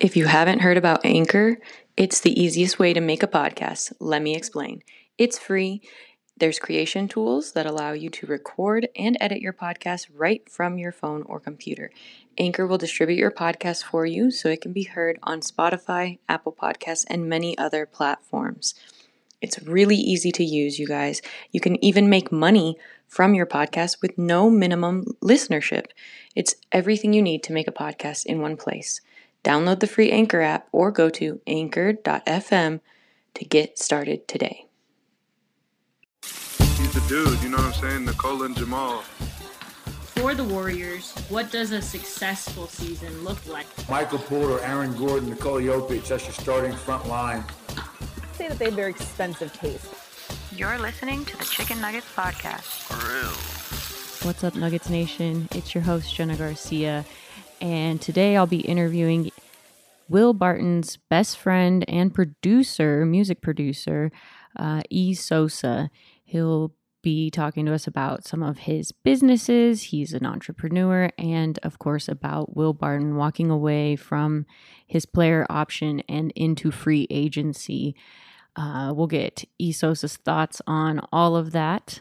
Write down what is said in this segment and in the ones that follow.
If you haven't heard about Anchor, it's the easiest way to make a podcast. Let me explain. It's free. There's creation tools that allow you to record and edit your podcast right from your phone or computer. Anchor will distribute your podcast for you so it can be heard on Spotify, Apple Podcasts, and many other platforms. It's really easy to use, you guys. You can even make money from your podcast with no minimum listenership. It's everything you need to make a podcast in one place. Download the free Anchor app or go to anchor.fm to get started today. He's the dude, you know what I'm saying? Nikola and Jamal. For the Warriors, what does a successful season look like? Michael Porter, Aaron Gordon, Nikola Jokic, that's your starting front line. I'd say that they have very expensive taste. You're listening to the Chicken Nuggets Podcast. For real. What's up, Nuggets Nation? It's your host, Jenna Garcia, and today I'll be interviewing Will Barton's best friend and producer, music producer, uh, E. Sosa. He'll be talking to us about some of his businesses. He's an entrepreneur, and of course, about Will Barton walking away from his player option and into free agency. Uh, we'll get E. Sosa's thoughts on all of that.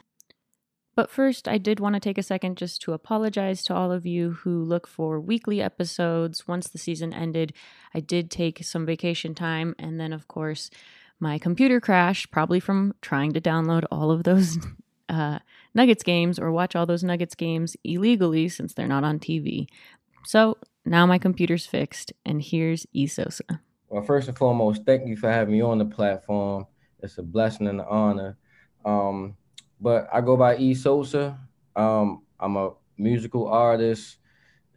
But first, I did want to take a second just to apologize to all of you who look for weekly episodes. Once the season ended, I did take some vacation time, and then, of course, my computer crashed, probably from trying to download all of those uh, Nuggets games or watch all those Nuggets games illegally since they're not on TV. So now my computer's fixed, and here's Esosa. Well, first and foremost, thank you for having me on the platform. It's a blessing and an honor. Um, but I go by E Sosa. Um, I'm a musical artist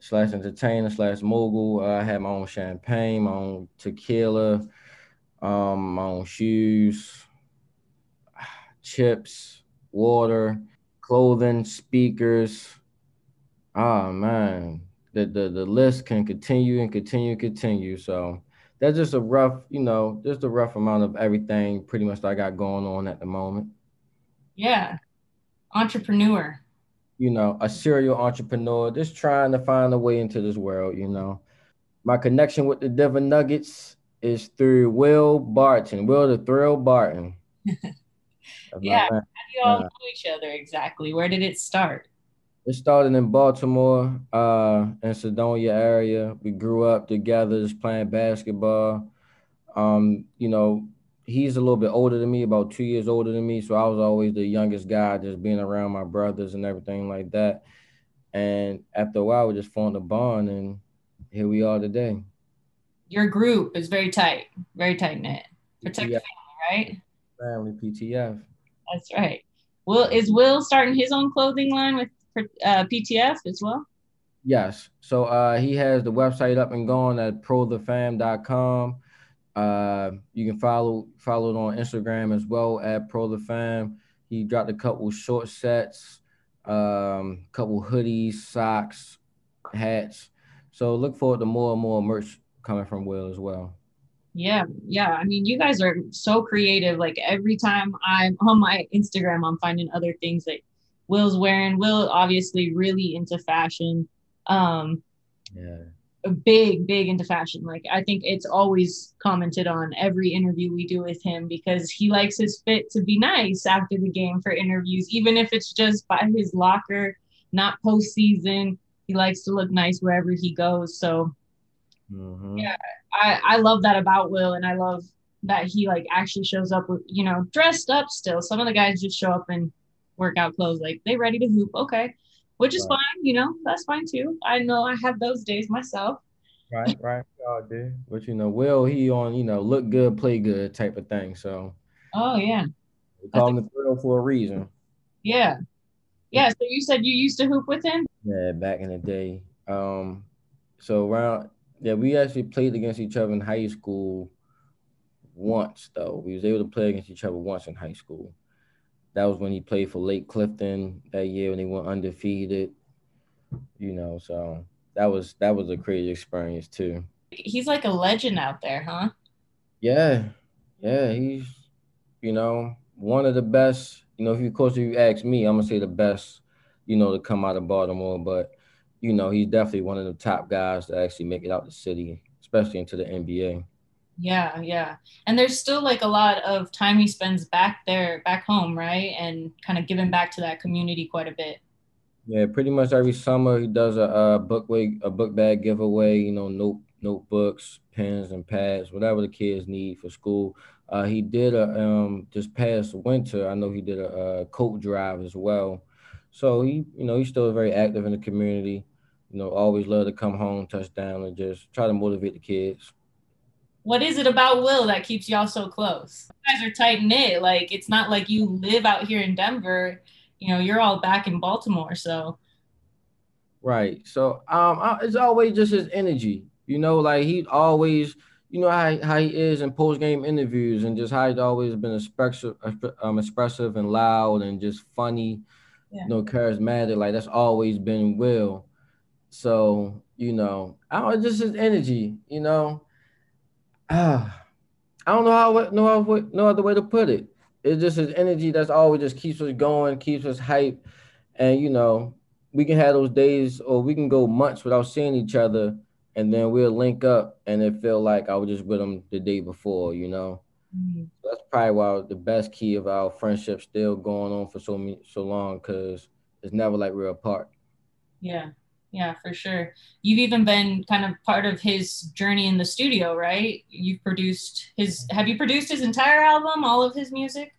slash entertainer slash mogul. I have my own champagne, my own tequila, um, my own shoes, chips, water, clothing, speakers. Ah man, the the the list can continue and continue and continue. So that's just a rough, you know, just a rough amount of everything pretty much I got going on at the moment. Yeah. Entrepreneur. You know, a serial entrepreneur, just trying to find a way into this world, you know. My connection with the Denver Nuggets is through Will Barton, Will the Thrill Barton. yeah. How do you all know each other exactly? Where did it start? It started in Baltimore, uh, in Cedonia area. We grew up together, just playing basketball. Um, you know, he's a little bit older than me, about two years older than me. So I was always the youngest guy, just being around my brothers and everything like that. And after a while, we just formed a bond, and here we are today. Your group is very tight, very tight knit. Protect the family, right? Family PTF. That's right. Will is Will starting his own clothing line with uh, PTF as well? Yes. So uh, he has the website up and going at prothefam.com. Uh, you can follow follow it on Instagram as well at Pro the Fam. He dropped a couple short sets, um, couple hoodies, socks, hats. So look forward to more and more merch coming from Will as well. Yeah, yeah. I mean, you guys are so creative. Like every time I'm on my Instagram, I'm finding other things that Will's wearing. Will obviously really into fashion. Um, yeah big, big into fashion. Like I think it's always commented on every interview we do with him because he likes his fit to be nice after the game for interviews, even if it's just by his locker, not postseason. He likes to look nice wherever he goes. So mm-hmm. yeah, I, I love that about Will and I love that he like actually shows up with, you know, dressed up still. Some of the guys just show up in workout clothes, like they ready to hoop. Okay which is right. fine. You know, that's fine too. I know I have those days myself. Right, right. Y'all do. But you know, Will he on you know look good, play good type of thing. So. Oh yeah. We call him the thrill for a reason. Yeah. Yeah. So you said you used to hoop with him. Yeah, back in the day. Um, so around Yeah, we actually played against each other in high school once though. We was able to play against each other once in high school. That was when he played for Lake Clifton that year when he went undefeated. You know, so that was that was a crazy experience too. He's like a legend out there, huh? Yeah, yeah, he's you know one of the best. You know, if you of course if you ask me, I'm gonna say the best. You know, to come out of Baltimore, but you know he's definitely one of the top guys to actually make it out the city, especially into the NBA. Yeah, yeah. And there's still like a lot of time he spends back there, back home, right? And kind of giving back to that community quite a bit. Yeah, pretty much every summer he does a, a book way, a book bag giveaway. You know, note notebooks, pens, and pads, whatever the kids need for school. Uh, he did a um this past winter. I know he did a, a coat drive as well. So he, you know, he's still very active in the community. You know, always love to come home, touch down, and just try to motivate the kids what is it about Will that keeps y'all so close? You guys are tight knit. Like it's not like you live out here in Denver. You know, you're all back in Baltimore, so. Right. So um, it's always just his energy. You know, like he always, you know how how he is in post game interviews, and just how he's always been expressive, um, expressive and loud, and just funny. Yeah. You know, charismatic. Like that's always been Will. So you know, I don't just his energy. You know, ah, I don't know how no how, no other way to put it. It's just his energy that's always just keeps us going, keeps us hype, and you know we can have those days or we can go months without seeing each other, and then we'll link up and it feel like I was just with him the day before, you know. Mm-hmm. That's probably why the best key of our friendship still going on for so so long because it's never like we're apart. Yeah yeah for sure. You've even been kind of part of his journey in the studio right? You've produced his have you produced his entire album all of his music?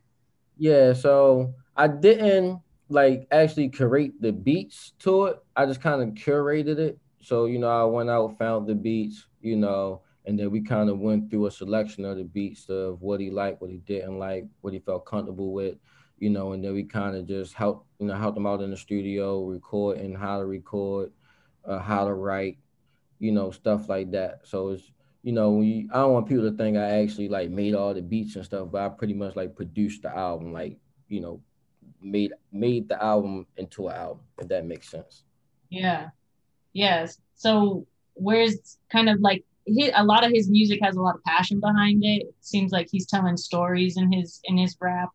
Yeah so i didn't like actually create the beats to it. I just kind of curated it. So you know i went out found the beats you know and then we kind of went through a selection of the beats of what he liked what he didn't like what he felt comfortable with you know, and then we kind of just helped, you know, helped him out in the studio, record and how to record, uh, how to write, you know, stuff like that. So it's, you know, I don't want people to think I actually like made all the beats and stuff, but I pretty much like produced the album, like, you know, made made the album into an album, if that makes sense. Yeah. Yes. So where's kind of like he, a lot of his music has a lot of passion behind it. it. Seems like he's telling stories in his in his rap.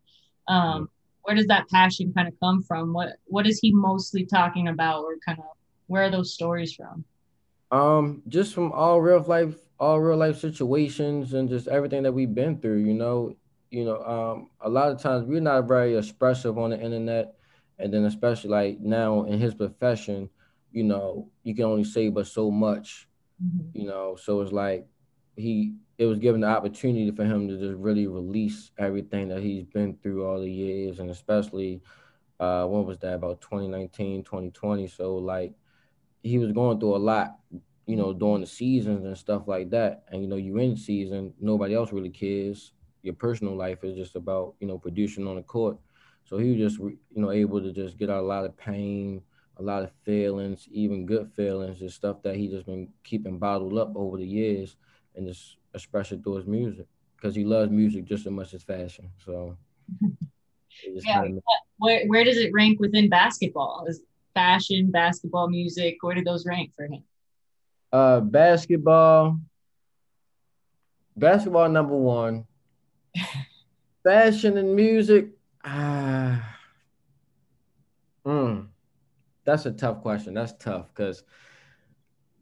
Um, mm-hmm. where does that passion kind of come from? What what is he mostly talking about, or kind of where are those stories from? Um, just from all real life, all real life situations, and just everything that we've been through. You know, you know, um, a lot of times we're not very expressive on the internet, and then especially like now in his profession, you know, you can only say but so much. Mm-hmm. You know, so it's like he it was given the opportunity for him to just really release everything that he's been through all the years and especially uh when was that about 2019 2020 so like he was going through a lot, you know, during the seasons and stuff like that. And you know, you're in season, nobody else really cares. Your personal life is just about you know producing on the court. So he was just you know able to just get out a lot of pain, a lot of feelings, even good feelings, and stuff that he just been keeping bottled up over the years, and just express it through his music because he loves music just as much as fashion. So. yeah, where, where does it rank within basketball? Is fashion, basketball, music? Where do those rank for him? Uh, basketball. Basketball number one. fashion and music. Ah. Mm, that's a tough question. That's tough because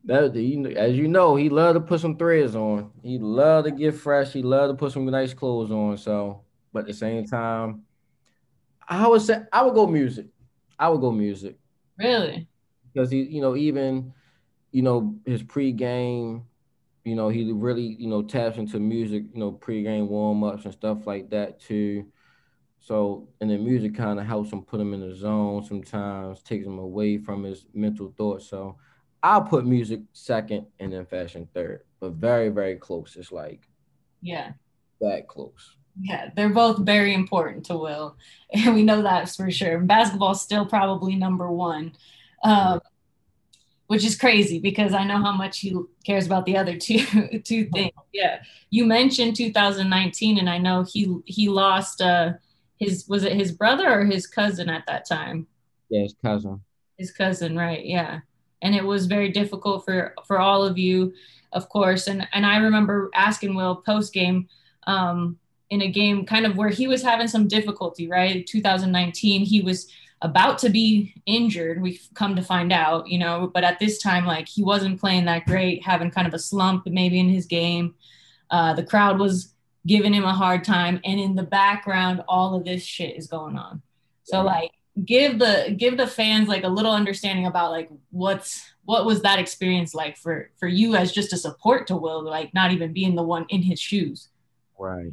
that as you know, he loved to put some threads on. He loved to get fresh. He loved to put some nice clothes on. So, but at the same time, I would say I would go music. I would go music. Really? Because he, you know, even, you know, his pregame, you know, he really, you know, taps into music, you know, pregame warm ups and stuff like that too. So, and the music kind of helps him put him in the zone sometimes, takes him away from his mental thoughts. So, I'll put music second and then fashion third, but very, very close. It's like, yeah, that close. Yeah, they're both very important to Will, and we know that for sure. Basketball still probably number one. Um, which is crazy because I know how much he cares about the other two two things. Yeah, you mentioned 2019, and I know he he lost uh his was it his brother or his cousin at that time? Yeah, his cousin. His cousin, right? Yeah, and it was very difficult for for all of you, of course. And and I remember asking Will post game. Um, in a game kind of where he was having some difficulty, right? 2019, he was about to be injured. We've come to find out, you know, but at this time, like he wasn't playing that great, having kind of a slump maybe in his game. Uh, the crowd was giving him a hard time, and in the background, all of this shit is going on. So like, give the give the fans like a little understanding about like what's what was that experience like for for you as just a support to Will, like not even being the one in his shoes. Right.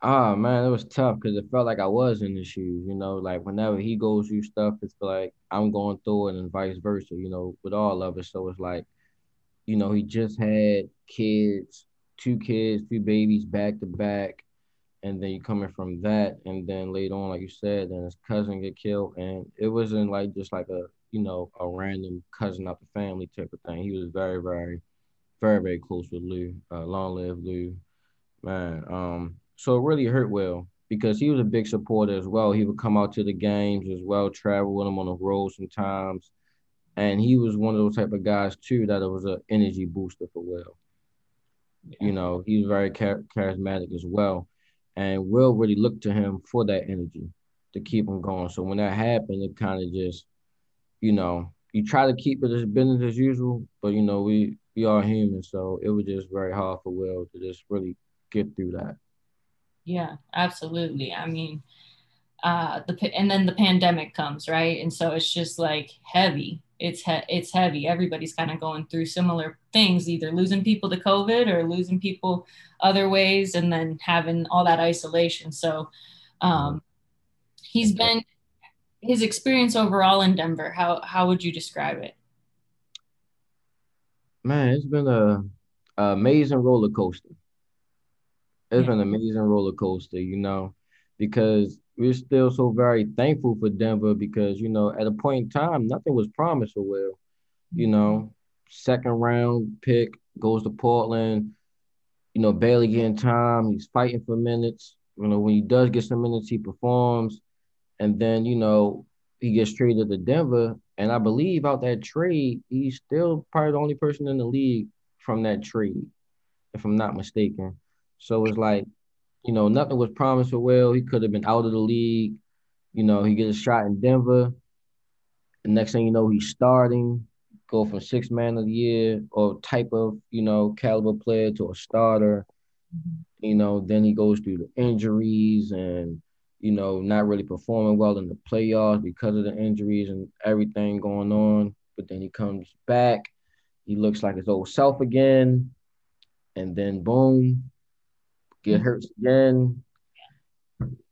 Oh man, it was tough because it felt like I was in the shoes, you know, like whenever he goes through stuff, it's like I'm going through it and vice versa, you know, with all of it. So it's like, you know, he just had kids, two kids, two babies back to back. And then you coming from that, and then later on, like you said, then his cousin get killed, and it wasn't like just like a you know a random cousin out the family type of thing. He was very, very, very, very close with Lou. Uh, long live Lou, man. Um, so it really hurt Will because he was a big supporter as well. He would come out to the games as well, travel with him on the road sometimes. And he was one of those type of guys too that it was an energy booster for Will. Yeah. You know, he was very char- charismatic as well. And Will really looked to him for that energy to keep him going. So when that happened, it kind of just, you know, you try to keep it as business as usual, but you know, we we are human, so it was just very hard for Will to just really get through that. Yeah, absolutely. I mean, uh, the and then the pandemic comes, right? And so it's just like heavy. It's he- it's heavy. Everybody's kind of going through similar things, either losing people to COVID or losing people other ways, and then having all that isolation. So, um, he's been his experience overall in Denver. How how would you describe it? Man, it's been a, a amazing roller coaster. It's yeah. been an amazing roller coaster, you know, because we're still so very thankful for Denver because, you know, at a point in time, nothing was promised for Will. You mm-hmm. know, second round pick goes to Portland, you know, barely getting time. He's fighting for minutes. You know, when he does get some minutes, he performs. And then, you know, he gets traded to Denver. And I believe out that trade, he's still probably the only person in the league from that trade, if I'm not mistaken. So it's like, you know, nothing was promised for Will. He could have been out of the league. You know, he gets a shot in Denver. The next thing you know, he's starting, go from six man of the year or type of, you know, caliber player to a starter. You know, then he goes through the injuries and, you know, not really performing well in the playoffs because of the injuries and everything going on. But then he comes back. He looks like his old self again. And then boom, get hurt again.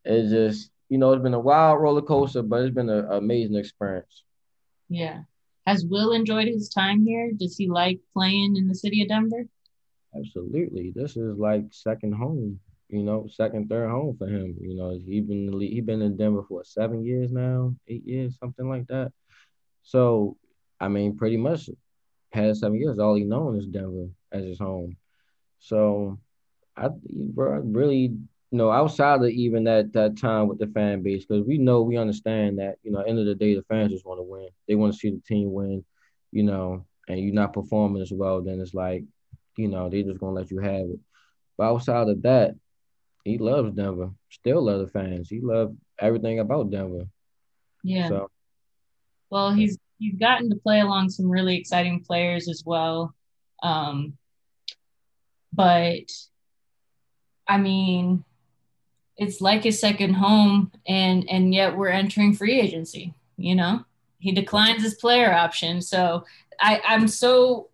It's just, you know, it's been a wild roller coaster, but it's been an amazing experience. Yeah. Has Will enjoyed his time here? Does he like playing in the city of Denver? Absolutely. This is like second home, you know, second, third home for him. You know, he's been he been in Denver for seven years now, eight years, something like that. So, I mean, pretty much past seven years, all he known is Denver as his home. So I bro, really, you know, outside of even that that time with the fan base, because we know we understand that, you know, end of the day, the fans just want to win. They want to see the team win, you know, and you're not performing as well, then it's like, you know, they just gonna let you have it. But outside of that, he loves Denver. Still love the fans. He loved everything about Denver. Yeah. So, well, he's he's gotten to play along some really exciting players as well. Um, but I mean, it's like his second home, and and yet we're entering free agency. You know, he declines his player option. So I I'm so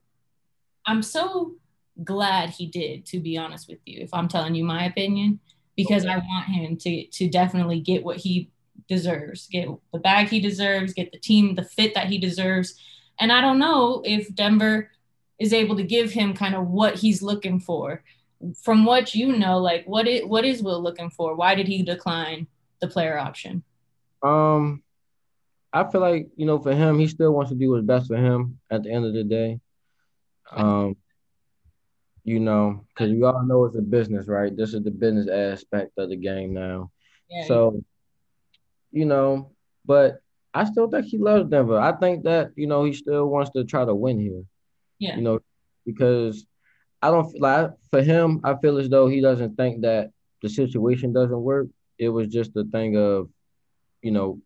I'm so glad he did. To be honest with you, if I'm telling you my opinion, because okay. I want him to to definitely get what he deserves, get the bag he deserves, get the team the fit that he deserves. And I don't know if Denver is able to give him kind of what he's looking for from what you know, like what is what is Will looking for? Why did he decline the player option? Um, I feel like you know, for him, he still wants to do what's best for him. At the end of the day, um, you know, because we all know it's a business, right? This is the business aspect of the game now. Yeah, So, you know, but I still think he loves Denver. I think that you know he still wants to try to win here. yeah, You know, because I don't like for him. I feel as though he doesn't think that the situation doesn't work. It was just a thing of, you know,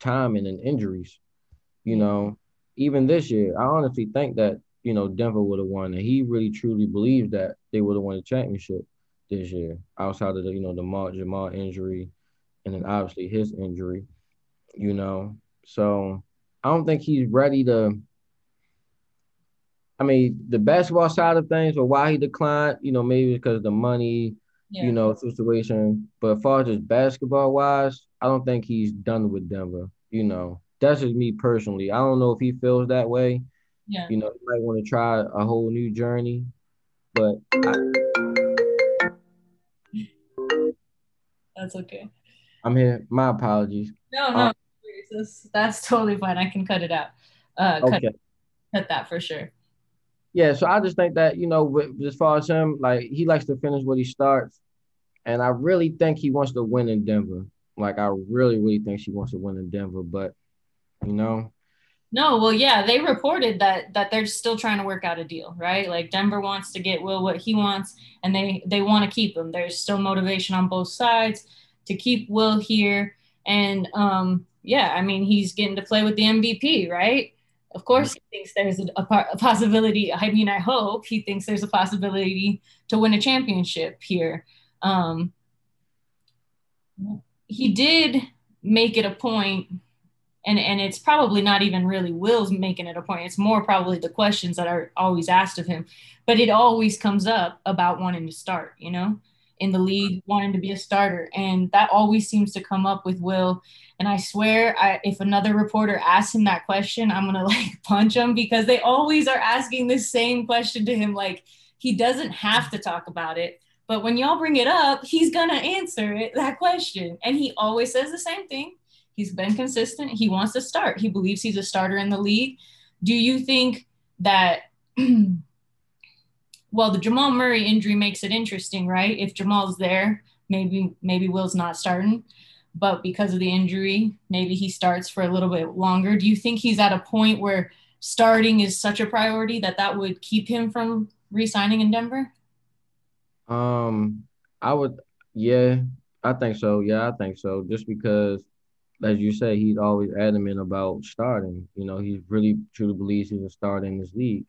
timing and injuries. You know, even this year, I honestly think that you know Denver would have won, and he really truly believes that they would have won the championship this year. Outside of the you know the Mark Jamal injury, and then obviously his injury. You know, so I don't think he's ready to. I mean, the basketball side of things, or why he declined, you know, maybe because of the money, yeah. you know, situation. But as far as just basketball wise, I don't think he's done with Denver. You know, that's just me personally. I don't know if he feels that way. yeah. You know, he might want to try a whole new journey. But I, That's okay. I'm here. My apologies. No, no, Um, that's, that's totally fine. I can cut it out. Uh, cut, Okay. cut that for sure. Yeah, so I just think that, you know, as far as him, like he likes to finish what he starts. And I really think he wants to win in Denver. Like I really, really think she wants to win in Denver. But, you know, No, well, yeah, they reported that that they're still trying to work out a deal, right? Like Denver wants to get Will what he wants, and they they want to keep him. There's still motivation on both sides to keep Will here, and um, yeah, I mean he's getting to play with the MVP, right? Of course, he thinks there's a, a, possibility. I mean, I hope he thinks there's a possibility to win a championship here. Um, he did make it a point and and it's probably not even really Will's making it a point. It's more probably the questions that are always asked of him. But it always comes up about wanting to start, you know, in the league, wanting to be a starter, and that always seems to come up with Will. And I swear, I, if another reporter asks him that question, I'm gonna like punch him because they always are asking the same question to him. Like he doesn't have to talk about it. But when y'all bring it up, he's gonna answer it that question, and he always says the same thing. He's been consistent. He wants to start. He believes he's a starter in the league. Do you think that? well, the Jamal Murray injury makes it interesting, right? If Jamal's there, maybe maybe Will's not starting, but because of the injury, maybe he starts for a little bit longer. Do you think he's at a point where starting is such a priority that that would keep him from re-signing in Denver? um, I would, yeah, I think so. Yeah, I think so. Just because, as you say, he's always adamant about starting. You know, he really truly believes he's a starter in this league.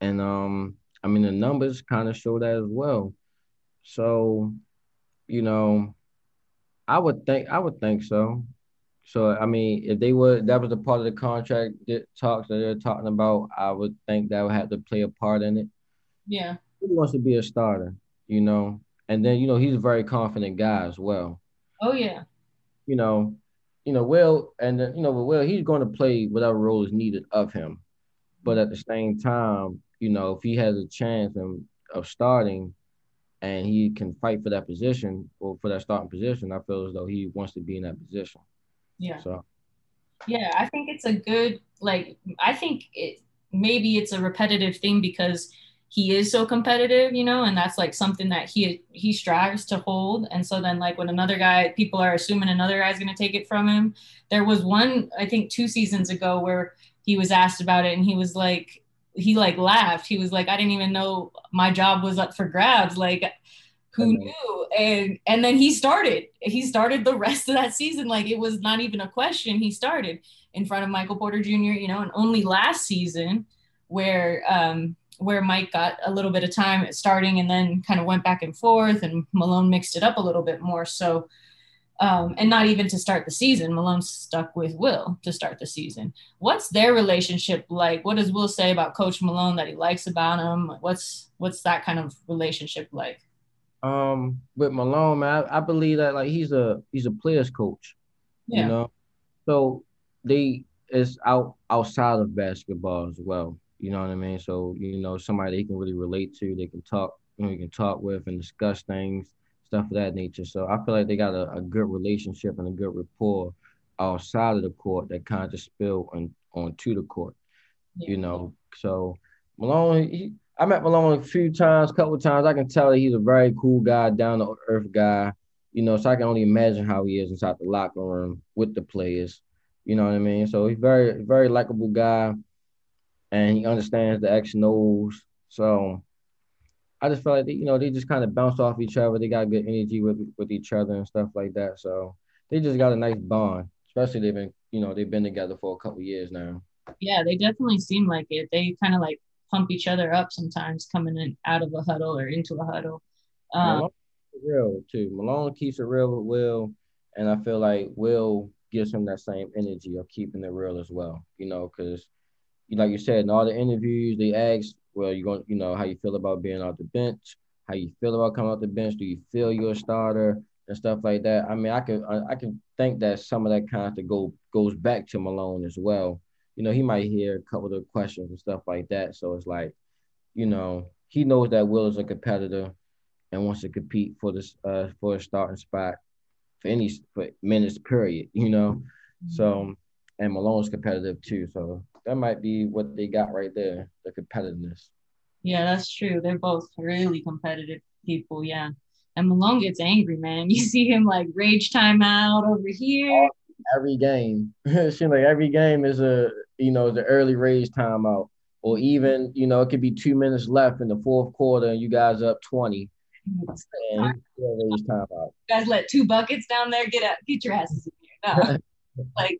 And um, I mean, the numbers kind of show that as well. So, you know, I would think I would think so. So I mean, if they would, that was a part of the contract that talks that they're talking about. I would think that would have to play a part in it. Yeah. He wants to be a starter, you know, and then you know he's a very confident guy as well. Oh yeah. You know, you know Will, and then, you know with Will, he's going to play whatever role is needed of him. But at the same time, you know, if he has a chance of, of starting, and he can fight for that position or for that starting position, I feel as though he wants to be in that position. Yeah. So Yeah, I think it's a good like I think it maybe it's a repetitive thing because he is so competitive, you know, and that's like something that he he strives to hold. And so then like when another guy people are assuming another guy's going to take it from him. There was one I think 2 seasons ago where he was asked about it and he was like he like laughed. He was like I didn't even know my job was up for grabs. Like who knew? And and then he started. He started the rest of that season. Like it was not even a question. He started in front of michael porter jr you know and only last season where um where mike got a little bit of time at starting and then kind of went back and forth and malone mixed it up a little bit more. So um, and not even to start the season malone stuck with will to start the season what's their relationship like what does will say about coach malone that he likes about him what's what's that kind of relationship like um with Malone, man, I, I believe that like he's a he's a players coach. Yeah. You know, so they it's out outside of basketball as well. You know what I mean? So you know somebody they can really relate to, they can talk, you know, you can talk with and discuss things, stuff of that nature. So I feel like they got a, a good relationship and a good rapport. outside of the court that kind of just spill on onto the court. Yeah. You know, so Malone, he, I met Malone a few times, a couple times. I can tell that he's a very cool guy, down to earth guy. You know, so I can only imagine how he is inside the locker room with the players. You know what I mean? So he's very, very likable guy, and he understands the X and O's. So I just felt like they, you know they just kind of bounced off each other. They got good energy with with each other and stuff like that. So they just got a nice bond. Especially they've been you know they've been together for a couple years now. Yeah, they definitely seem like it. They kind of like pump each other up sometimes, coming in out of a huddle or into a huddle. Um, real too. Malone keeps it real with Will, and I feel like Will gives him that same energy of keeping it real as well. You know, because like you said in all the interviews, they ask well, you're going, you know, how you feel about being off the bench, how you feel about coming off the bench. Do you feel you're a starter and stuff like that? I mean, I can I, I can think that some of that kind of go goes back to Malone as well. You know, he might hear a couple of questions and stuff like that. So it's like, you know, he knows that Will is a competitor and wants to compete for this uh for a starting spot for any for minutes period. You know, mm-hmm. so and Malone's competitive too. So that might be what they got right there, the competitiveness. Yeah, that's true. They're both really competitive people. Yeah. And Malone gets angry, man. You see him like rage timeout over here. Every game. it seems like every game is a you know, the early rage timeout. Or even, you know, it could be two minutes left in the fourth quarter and you guys up 20. And rage timeout. You guys let two buckets down there. Get out, get your asses in here. No. Like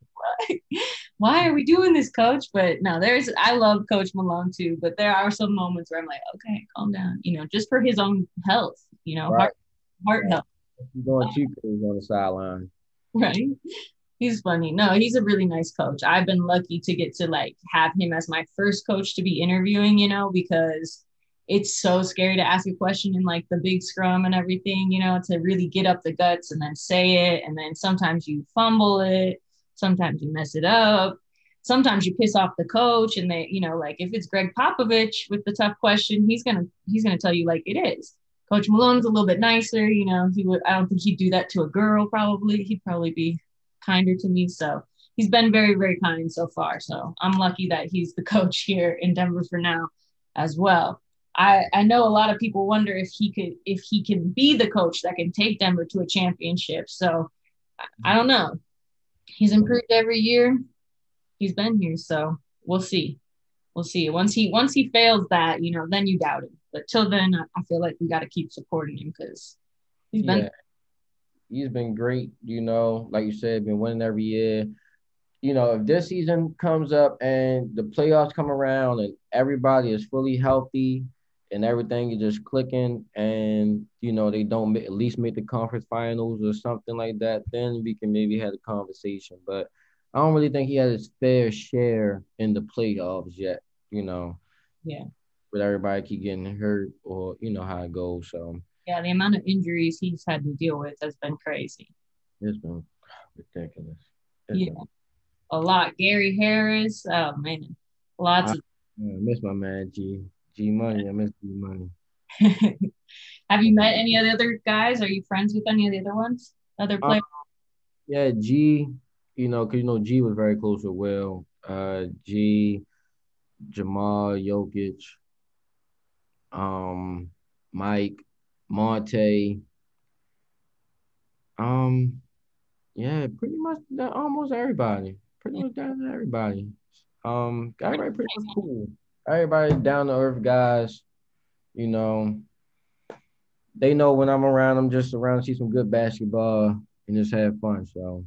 why are we doing this, coach? But no, there's I love Coach Malone too, but there are some moments where I'm like, okay, calm down, you know, just for his own health, you know, right. heart, heart right. health. He's going too crazy on the sideline. Right. He's funny. No, he's a really nice coach. I've been lucky to get to like have him as my first coach to be interviewing, you know, because it's so scary to ask a question in like the big scrum and everything, you know, to really get up the guts and then say it. And then sometimes you fumble it Sometimes you mess it up. Sometimes you piss off the coach, and they, you know, like if it's Gregg Popovich with the tough question, he's gonna he's gonna tell you like it is. Coach Malone's a little bit nicer, you know. He would I don't think he'd do that to a girl. Probably he'd probably be kinder to me. So he's been very very kind so far. So I'm lucky that he's the coach here in Denver for now, as well. I, I know a lot of people wonder if he could if he can be the coach that can take Denver to a championship. So I don't know he's improved every year. He's been here, so we'll see. We'll see. Once he once he fails that, you know, then you doubt him. But till then, I feel like we got to keep supporting him because he's been. Yeah. He's been great. You know, like you said, been winning every year. You know, if this season comes up and the playoffs come around and everybody is fully healthy and everything is just clicking and you know they don't at least make the conference finals or something like that then we can maybe have a conversation. But i don't really think he has his fair share in the playoffs yet you know. Yeah. With everybody keep getting hurt or you know how it goes so. Yeah the amount of injuries he's had to deal with has been crazy. It's been ridiculous. It's yeah. Been... a lot. Gary harris oh man. Lots I, of I miss my man g G Money. I miss G Money. Have you met any of the other guys? Are you friends with any of the other ones? Other players? Um, yeah, G. You know, cause you know G was very close with Will. Uh, G, Jamal, Jokic, um, Mike, Monte. Um, yeah, pretty much almost everybody. Pretty much down to everybody. Um, got right pretty much cool everybody down to earth guys, you know, they know when I'm around, I'm just around to see some good basketball and just have fun. So,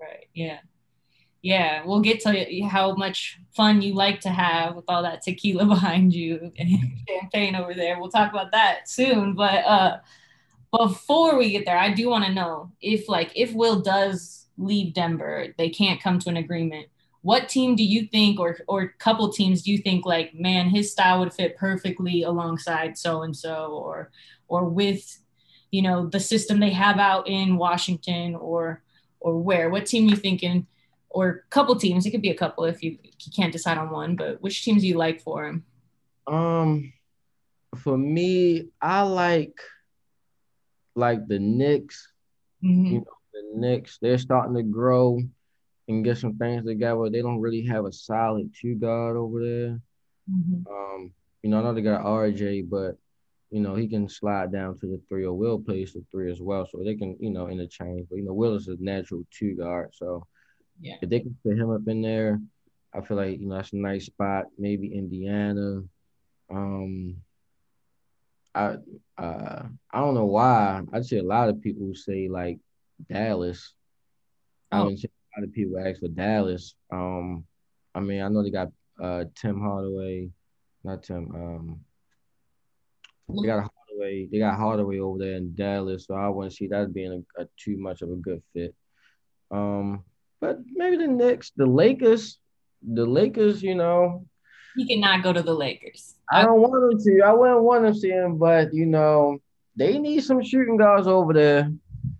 right, yeah, yeah. We'll get to how much fun you like to have with all that tequila behind you and champagne over there. We'll talk about that soon. But uh, before we get there, I do want to know if, like, if Will does leave Denver, they can't come to an agreement what team do you think or or couple teams do you think like man his style would fit perfectly alongside so and so or or with you know the system they have out in Washington or or where? What team you thinking? Or couple teams it could be a couple if you, you can't decide on one but which teams do you like for him? Um for me I like like the Knicks. Mm-hmm. you know the Knicks they're starting to grow and get some things together. They don't really have a solid two guard over there. Mhm. Um, you know, I know they got RJ, but you know, he can slide down to the three or Will plays the three as well. So they can, you know, interchange. But you know, Will is a natural two guard. So Yeah. if they can put him up in there, I feel like, you know, that's a nice spot. Maybe Indiana. Um I uh I don't know why. I see a lot of people say like Dallas. I Oh. haven't seen a lot of people ask for Dallas. Um I mean I know they got uh Tim Hardaway, not Tim, um they got Hardaway. They got Hardaway over there in Dallas, so I wouldn't see that being a, a too much of a good fit. Um, but maybe the Knicks, the Lakers, the Lakers. You know, He cannot go to the Lakers. I don't want them to. I wouldn't want them to see him, but you know, they need some shooting guards over there.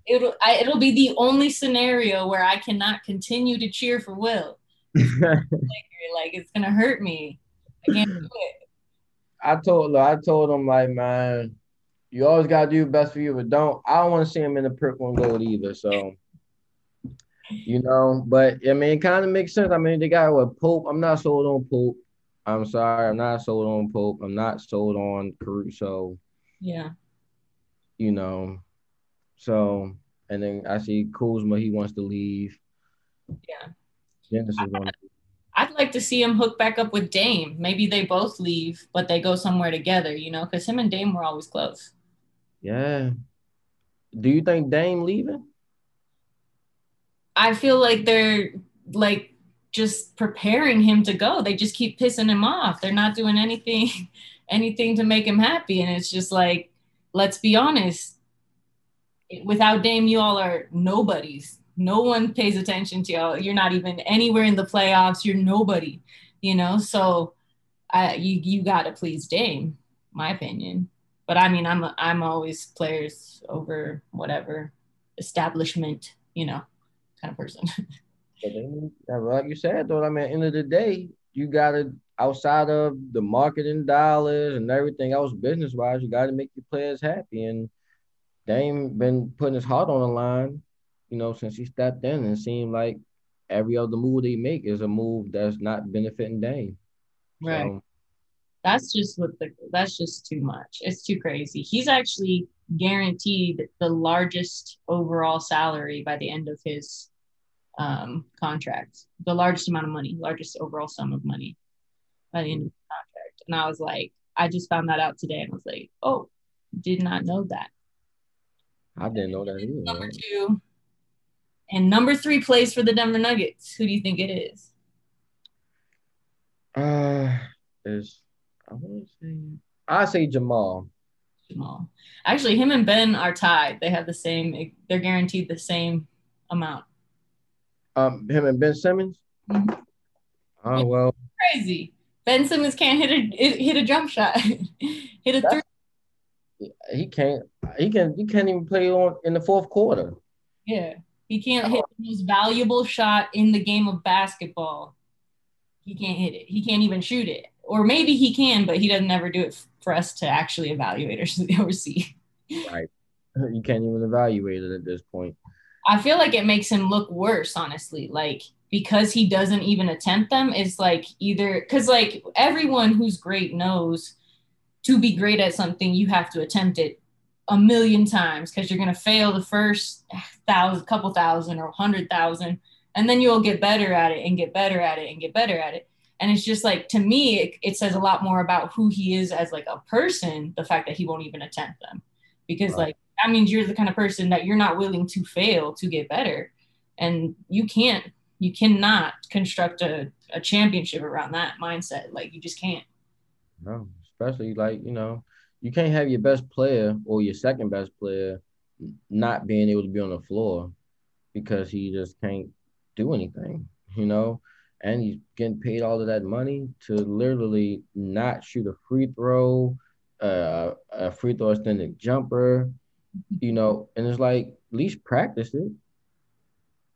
It'll I, it'll be the only scenario where I cannot continue to cheer for Will. Like it's gonna hurt me. I can't do it. I told I told him like, man, you always gotta do your best for you, but don't. I don't want to see him in the purple and gold either. So, you know, but I mean, it kind of makes sense. I mean, they got what Pope. I'm not sold on Pope. I'm sorry, I'm not sold on Pope. I'm not sold on Caruso. Yeah. You know, so and then I see Kuzma. He wants to leave. Yeah. Dennis is going. I'd like to see him hook back up with Dame. Maybe they both leave, but they go somewhere together, you know, because him and Dame were always close. Yeah. Do you think Dame leaving? I feel like they're like just preparing him to go. They just keep pissing him off. They're not doing anything anything to make him happy. And it's just like, let's be honest. Without Dame, you all are nobodies. No one pays attention to y'all. You're not even anywhere in the playoffs. You're nobody, you know? So I you you gotta please Dame, my opinion. But I mean, I'm I'm always players over whatever establishment, you know, kind of person. Like you said, though, I mean, at the end of the day, you gotta outside of the marketing dollars and everything else, business wise, you gotta make your players happy. And Dame been putting his heart on the line, you know, since he stepped in, and it seemed like every other move they make is a move that's not benefiting Dame. Right. So, That's just what the that's just too much. It's too crazy. He's actually guaranteed the largest overall salary by the end of his um contract. The largest amount of money, largest overall sum of money by the end of the contract. And I was like, I just found that out today and I was like, oh, did not know that. I didn't know that either. Number two. And number three plays for the Denver Nuggets. Who do you think it is? Uh, is I want to say I say Jamal. Jamal. Actually, him and Ben are tied. They have the same, they're guaranteed the same amount. Um, him and Ben Simmons. Mhm. Oh well, Crazy. Ben Simmons can't hit a hit a jump shot. hit a That's- three. He can't. He can. He can't even play on in the fourth quarter. Yeah. He can't oh. hit the most valuable shot in the game of basketball. He can't hit it. He can't even shoot it. Or maybe he can, but he doesn't ever do it for us to actually evaluate or, or see. Right. You can't even evaluate it at this point. I feel like it makes him look worse, honestly. Like because he doesn't even attempt them, it's like either because like everyone who's great knows to be great at something, you have to attempt it a million times because you're gonna fail the first thousand, couple thousand, or hundred thousand, and then you'll get better at it and get better at it and get better at it. And it's just like to me, it, it says a lot more about who he is as like a person. The fact that he won't even attempt them, because Right. like that means you're the kind of person that you're not willing to fail to get better and you can't you cannot construct a, a championship around that mindset like you just can't No, especially like you know, you can't have your best player or your second best player not being able to be on the floor because he just can't do anything. You know, and he's getting paid all of that money to literally not shoot a free throw, uh, a free throw extended jumper. You know, and it's like at least practice it,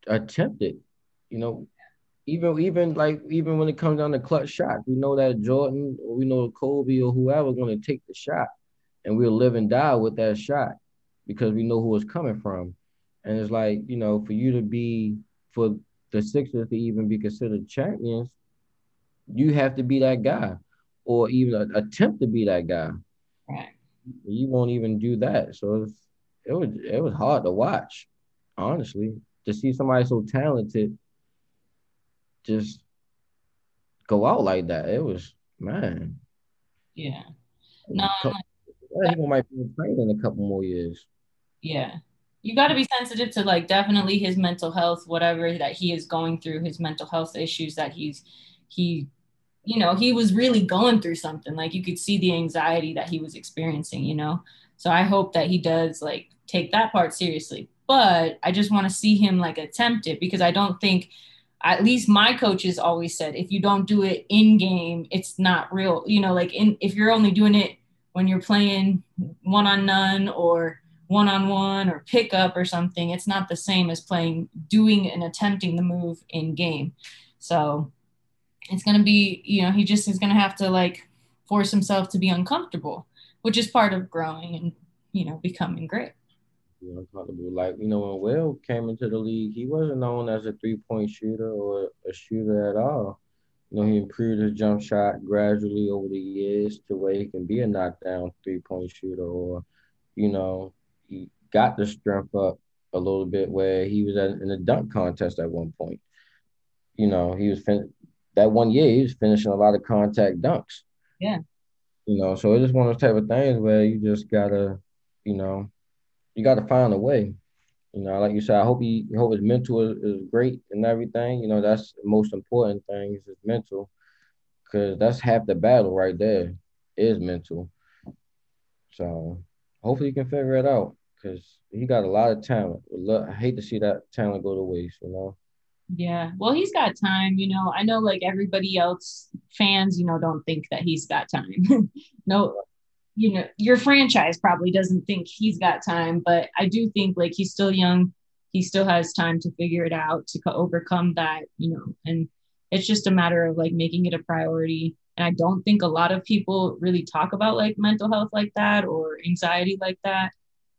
attempt it. You know, even even like even when it comes down to clutch shots, we know that Jordan or we know Kobe or whoever going to take the shot, and we'll live and die with that shot because we know who it's coming from. And it's like you know, for you to be for the Sixers to even be considered champions, you have to be that guy, or even attempt to be that guy. Right. You won't even do that. So it's, it was it was hard to watch, honestly, to see somebody so talented just go out like that. It was man. Yeah. No. He might be in a couple more years. Yeah. You got to be sensitive to like definitely his mental health, whatever that he is going through, his mental health issues that he's he you know, he was really going through something. Like you could see the anxiety that he was experiencing, you know. So I hope that he does like take that part seriously. But I just want to see him like attempt it because I don't think at least my coaches always said if you don't do it in game it's not real. You know like in if you're only doing it when you're playing one on none or one on one or pickup or something it's not the same as playing doing and attempting the move in game. So it's going to be you know he just is going to have to like force himself to be uncomfortable which is part of growing and you know becoming great you know, comfortable. Like, you know, when Will came into the league, he wasn't known as a three point shooter or a shooter at all. You know, he improved his jump shot gradually over the years to where he can be a knockdown three point shooter, or, you know, he got the strength up a little bit where he was at, in a dunk contest at one point. You know, he was fin- that one year he was finishing a lot of contact dunks. Yeah. You know, so it's just one of those type of things where you just gotta, you know, you got to find a way. You know, like you said, I hope he hope his mental is, is great and everything. You know, that's the most important thing is his mental, because that's half the battle right there is mental. So hopefully he can figure it out because he got a lot of talent. I hate to see that talent go to waste. You know. Yeah, well, he's got time. You know, I know like everybody else, fans, you know, don't think that he's got time. no, you know, your franchise probably doesn't think he's got time, but I do think like he's still young. He still has time to figure it out to overcome that, you know, and it's just a matter of like making it a priority. And I don't think a lot of people really talk about like mental health like that or anxiety like that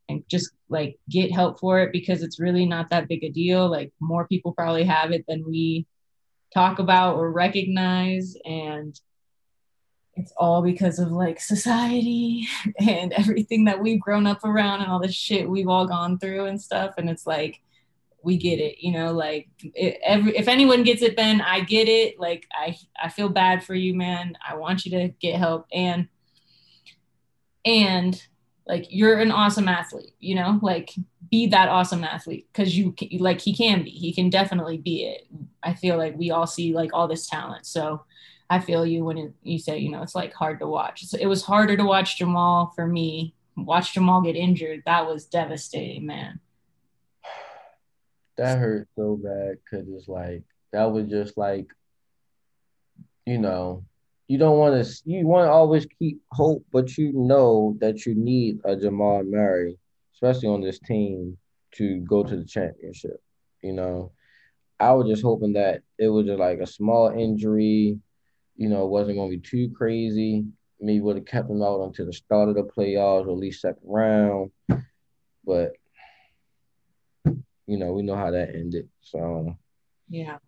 and just like get help for it because it's really not that big a deal. Like more people probably have it than we talk about or recognize. And it's all because of like society and everything that we've grown up around and all the shit we've all gone through and stuff. And it's like we get it you know like it, every if anyone gets it ben i get it. Like i i feel bad for you man. I want you to get help. And and like you're an awesome athlete you know? Like be that awesome athlete because you like he can be. He can definitely be it. I feel like we all see like all this talent. So I feel you when you say, you know, it's like hard to watch. So it was harder to watch Jamal for me. Watch Jamal get injured. That was devastating, man. That hurt so bad because it's like that was just like, you know, you don't want to. You want to always keep hope, but you know that you need a Jamal Murray, especially on this team, to go to the championship. You know, I was just hoping that it was just like a small injury you know, it wasn't going to be too crazy. Maybe would have kept him out until the start of the playoffs or at least second round. But, you know, we know how that ended. So, yeah.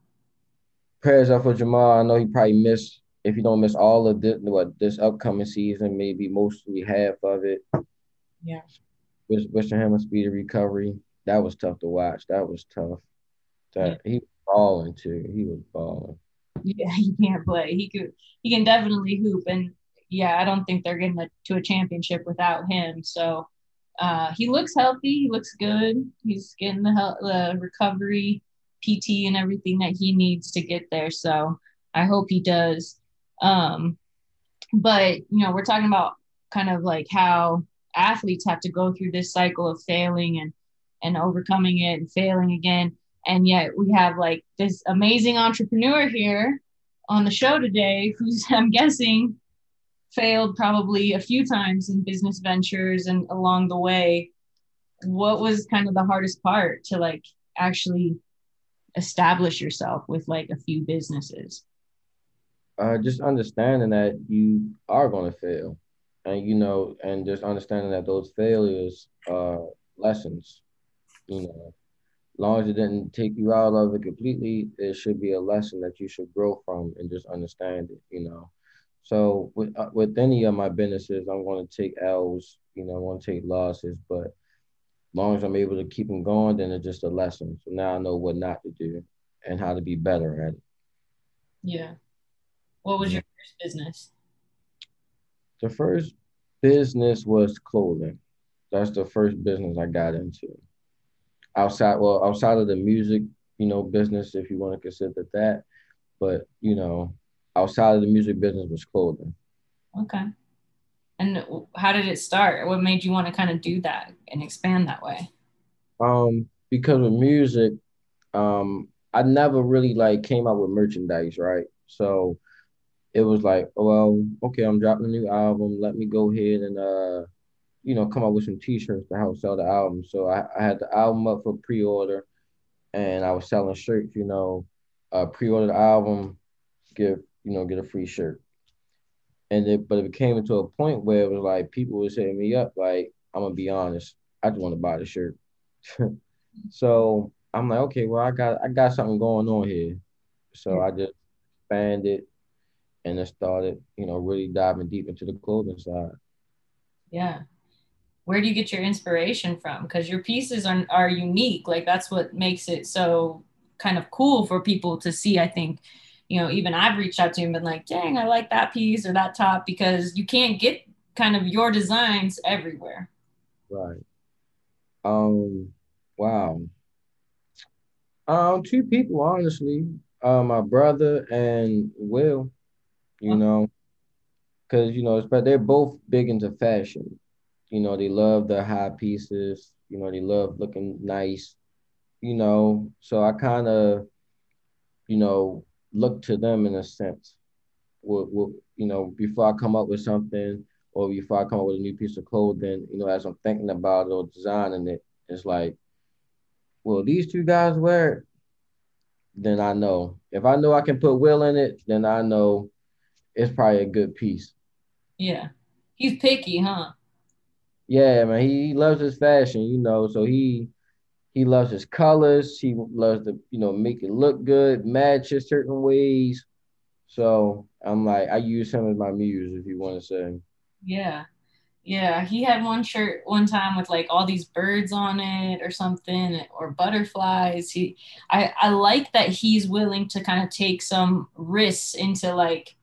Prayers up for Jamal. I know he probably missed, if he don't miss all of this, what, this upcoming season, maybe mostly half of it. Yeah. Wish, wishing him a speedy recovery. That was tough to watch. That was tough. That yeah. he was balling too. He was balling yeah, he can't play. He could he can definitely hoop and yeah, I don't think they're getting a, to a championship without him. So uh, he looks healthy. He looks good. He's getting the, health, the recovery, PT, and everything that he needs to get there. So I hope he does. Um, but you know, we're talking about kind of like how athletes have to go through this cycle of failing and and overcoming it and failing again and yet we have like this amazing entrepreneur here on the show today who's i'm guessing failed probably a few times in business ventures and along the way. What was kind of the hardest part to like actually establish yourself with like a few businesses? Uh, just understanding that you are going to fail. And you know and just understanding that those failures are lessons you know long as it didn't take you out of it completely, it should be a lesson that you should grow from and just understand it, you know. So with uh, with any of my businesses, I'm going to take L's, you know, I want to take losses, but as long as I'm able to keep them going, then it's just a lesson. So now I know what not to do and how to be better at it. Yeah. What was your first business? The first business was clothing. That's the first business I got into. Outside, well, outside of the music, you know, business, if you want to consider that, but you know, outside of the music business was clothing. Okay. And how did it start? What made you want to kind of do that and expand that way? Um, because of music, um, I never really like came out with merchandise, right? So it was like, well, okay, I'm dropping a new album. Let me go ahead and uh, you know, come up with some t-shirts to help sell the album. So I, I had the album up for pre-order and I was selling shirts, you know, uh pre-order the album, give, you know, get a free shirt. And it but it came into a point where it was like people were setting me up, like, I'm gonna be honest, I just want to buy the shirt. so I'm like, okay, well, I got I got something going on here. So I just expanded and then started, you know, really diving deep into the clothing side. Yeah. Where do you get your inspiration from? Because your pieces are, are unique. Like that's what makes it so kind of cool for people to see. I think, you know, even I've reached out to him and been like, dang, I like that piece or that top because you can't get kind of your designs everywhere. Right. Um, wow. Um, two people, honestly. Uh, my brother and Will you know, because you know, it's but they're both big into fashion. You know, they love the high pieces. You know, they love looking nice. You know, so I kind of, you know, look to them in a sense. What, what, you know, before I come up with something or before I come up with a new piece of clothing, you know, as I'm thinking about it or designing it, it's like, well, these two guys wear it, then I know. If I know I can put Will in it, then I know it's probably a good piece. Yeah. He's picky, huh? Yeah, man. He loves his fashion, you know, so he he loves his colors. He loves to, you know, make it look good, match it certain ways. So I'm like, I use him as my muse, if you want to say. Yeah. Yeah. He had one shirt one time with like all these birds on it or something, or butterflies. He I, I like that he's willing to kind of take some risks into like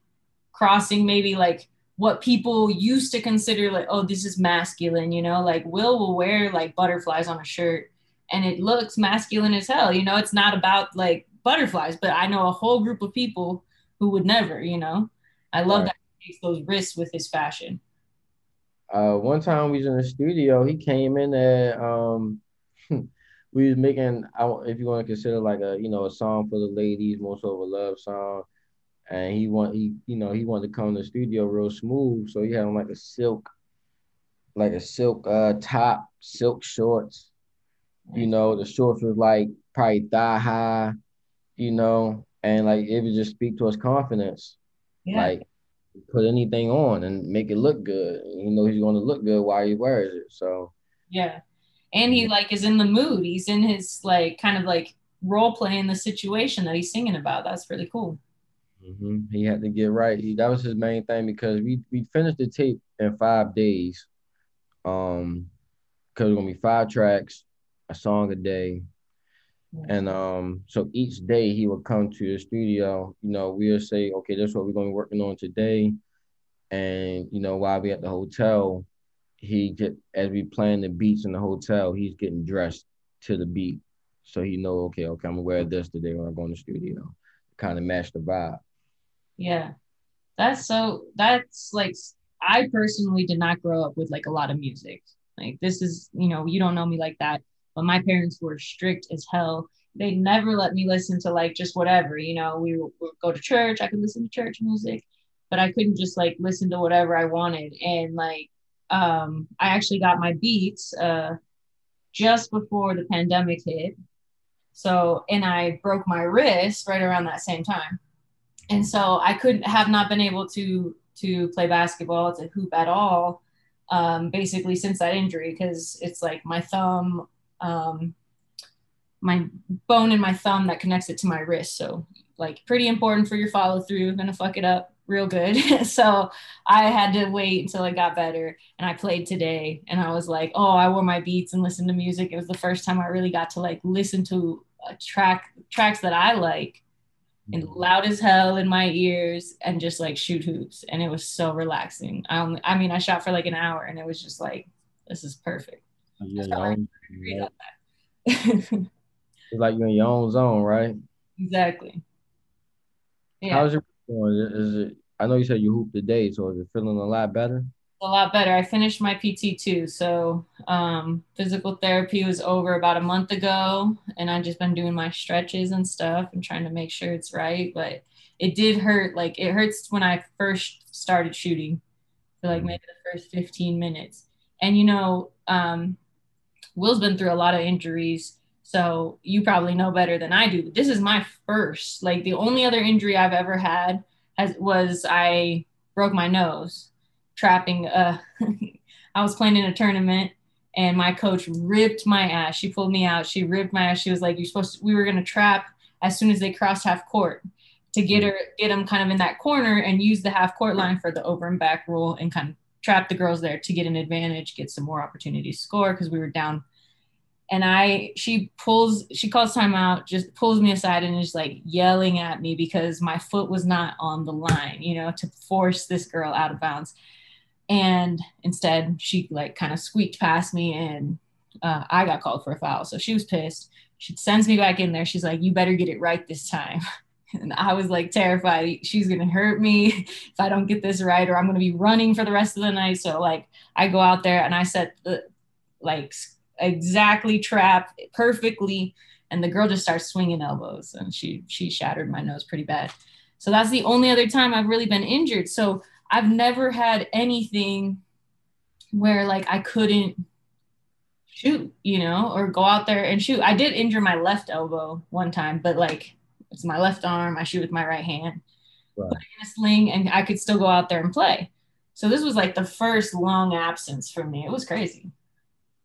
crossing maybe like what people used to consider like oh this is masculine you know like will will wear like butterflies on a shirt and it looks masculine as hell you know it's not about like butterflies but i know a whole group of people who would never you know. I love right. that he takes those risks with his fashion. Uh one time we was in the studio he came in there um we was making I, if you want to consider like a you know a song for the ladies most of a love song and he want he you know he wanted to come to the studio real smooth, so he had on like a silk, like a silk uh top, silk shorts. You know, the shorts was like probably thigh high, you know, and like it would just speak to his confidence. Yeah. Like put anything on and make it look good. You know he's gonna look good while he wears it. So yeah. And he like is in the mood. He's in his like kind of like role playing the situation that he's singing about. That's really cool. Mm-hmm. He had to get right. He, that was his main thing because we we finished the tape in five days. Um, because it's gonna be five tracks, a song a day, and um, so each day he would come to the studio. You know, we'll say, okay, this is what we're gonna be working on today, and you know, while we at the hotel, he get as we playing the beats in the hotel, he's getting dressed to the beat, so he know, okay, okay, I'm gonna wear this today when I go in the studio, kind of match the vibe. Yeah. That's so that's like I personally did not grow up with like a lot of music. Like this is, you know, you don't know me like that, but my parents were strict as hell. They never let me listen to like just whatever, you know, we would, go to church, I could listen to church music, but I couldn't just like listen to whatever I wanted. And like um I actually got my beats uh just before the pandemic hit. So, and I broke my wrist right around that same time and so I couldn't have not been able to to play basketball to hoop at all um, basically since that injury because it's like my thumb um, my bone in my thumb that connects it to my wrist. So like pretty important for your follow through. Gonna fuck it up real good. so I had to wait until it got better. And I played today and I was like, oh, I wore my beats and listened to music. It was the first time I really got to like listen to a track tracks that I like and Mm-hmm. loud as hell in my ears and just like shoot hoops. And it was so relaxing. I only I mean I shot for like an hour and it was just like, this is perfect. You're in That's your how I own, agree right? on that. It's like you're in your own zone, right? exactly. Yeah. How's your? Is it? I know you said you hooped today, so is it feeling a lot better? A lot better. I finished my PT too. So um, physical therapy was over about a month ago, and I've just been doing my stretches and stuff and trying to make sure it's right. But it did hurt. Like it hurts when I first started shooting for like maybe the first 15 minutes. And you know, um, Will's been through a lot of injuries. So you probably know better than I do. But this is my first. Like the only other injury I've ever had has was I broke my nose trapping uh I was playing in a tournament and my coach ripped my ass. She pulled me out. She ripped my ass. She was like, You're supposed to we were gonna trap as soon as they crossed half court to get her get them kind of in that corner and use the half court line for the over and back rule and kind of trap the girls there to get an advantage, get some more opportunities score because we were down. And I she pulls she calls timeout, just pulls me aside and is like yelling at me because my foot was not on the line, you know, to force this girl out of bounds and instead she like kind of squeaked past me and uh, i got called for a foul. So she was pissed. She sends me back in there. She's like you better get it right this time. And i was like terrified. She's gonna hurt me if i don't get this right or i'm gonna be running for the rest of the night. So like i go out there and i set the like exactly trap perfectly and the girl just starts swinging elbows and she she shattered my nose pretty bad. So that's the only other time i've really been injured. So I've never had anything where like I couldn't shoot, you know, or go out there and shoot. I did injure my left elbow one time, but like it's my left arm. I shoot with my right hand, Right. in a sling, and I could still go out there and play. So this was like the first long absence for me. It was crazy.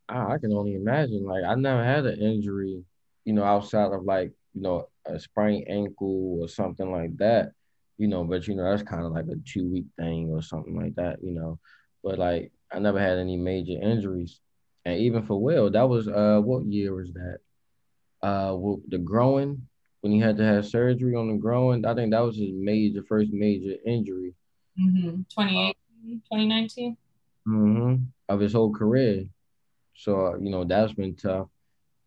I, I can only imagine. Like I never had an injury, you know, outside of like you know a sprained ankle or something like that, you know. But you know that's kind of like a two week thing or something like that, you know. But like I never had any major injuries, and even for Will, that was uh what year was that? Uh, well, the growing when he had to have surgery on the growing. I think that was his major first major injury. Mm-hmm. 2018, 2019. hmm of his whole career. So, uh, you know, that's been tough.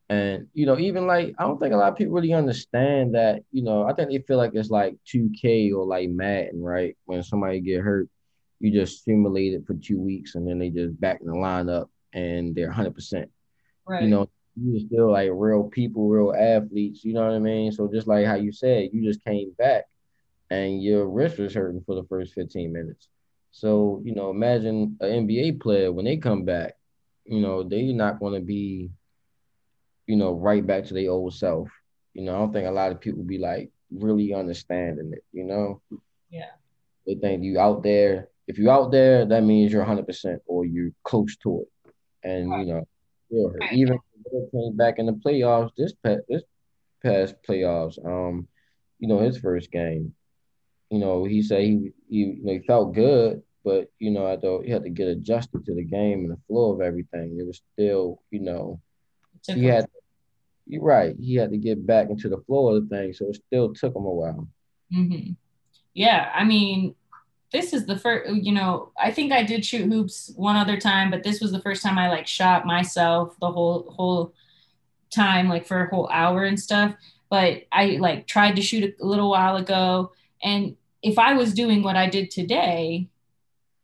And, you know, even like, I don't think a lot of people really understand that, you know, I think they feel like it's like 2K or like Madden, right? When somebody get hurt, you just simulate it for two weeks and then they just back in the lineup and they're 100%. Right. You know, you still like real people, real athletes, you know what I mean? So just like how you said, you just came back and your wrist was hurting for the first 15 minutes. So, you know, imagine an NBA player when they come back, you know, they're not going to be, you know, right back to their old self. You know, I don't think a lot of people be like really understanding it, you know? Yeah. They think you out there. If you're out there, that means you're 100% or you're close to it. And, you know. Right. even came back in the playoffs, this past, this past playoffs, um, you know, his first game, you know, he said he, he, you know, he felt good, but, you know, I thought he had to get adjusted to the game and the flow of everything. It was still, you know, took he had, you're right, he had to get back into the flow of the thing. So it still took him a while. Mm-hmm. Yeah, I mean, this is the first, you know, I think I did shoot hoops one other time, but this was the first time I like shot myself the whole whole time, like for a whole hour and stuff. But I like tried to shoot a little while ago, and if I was doing what I did today,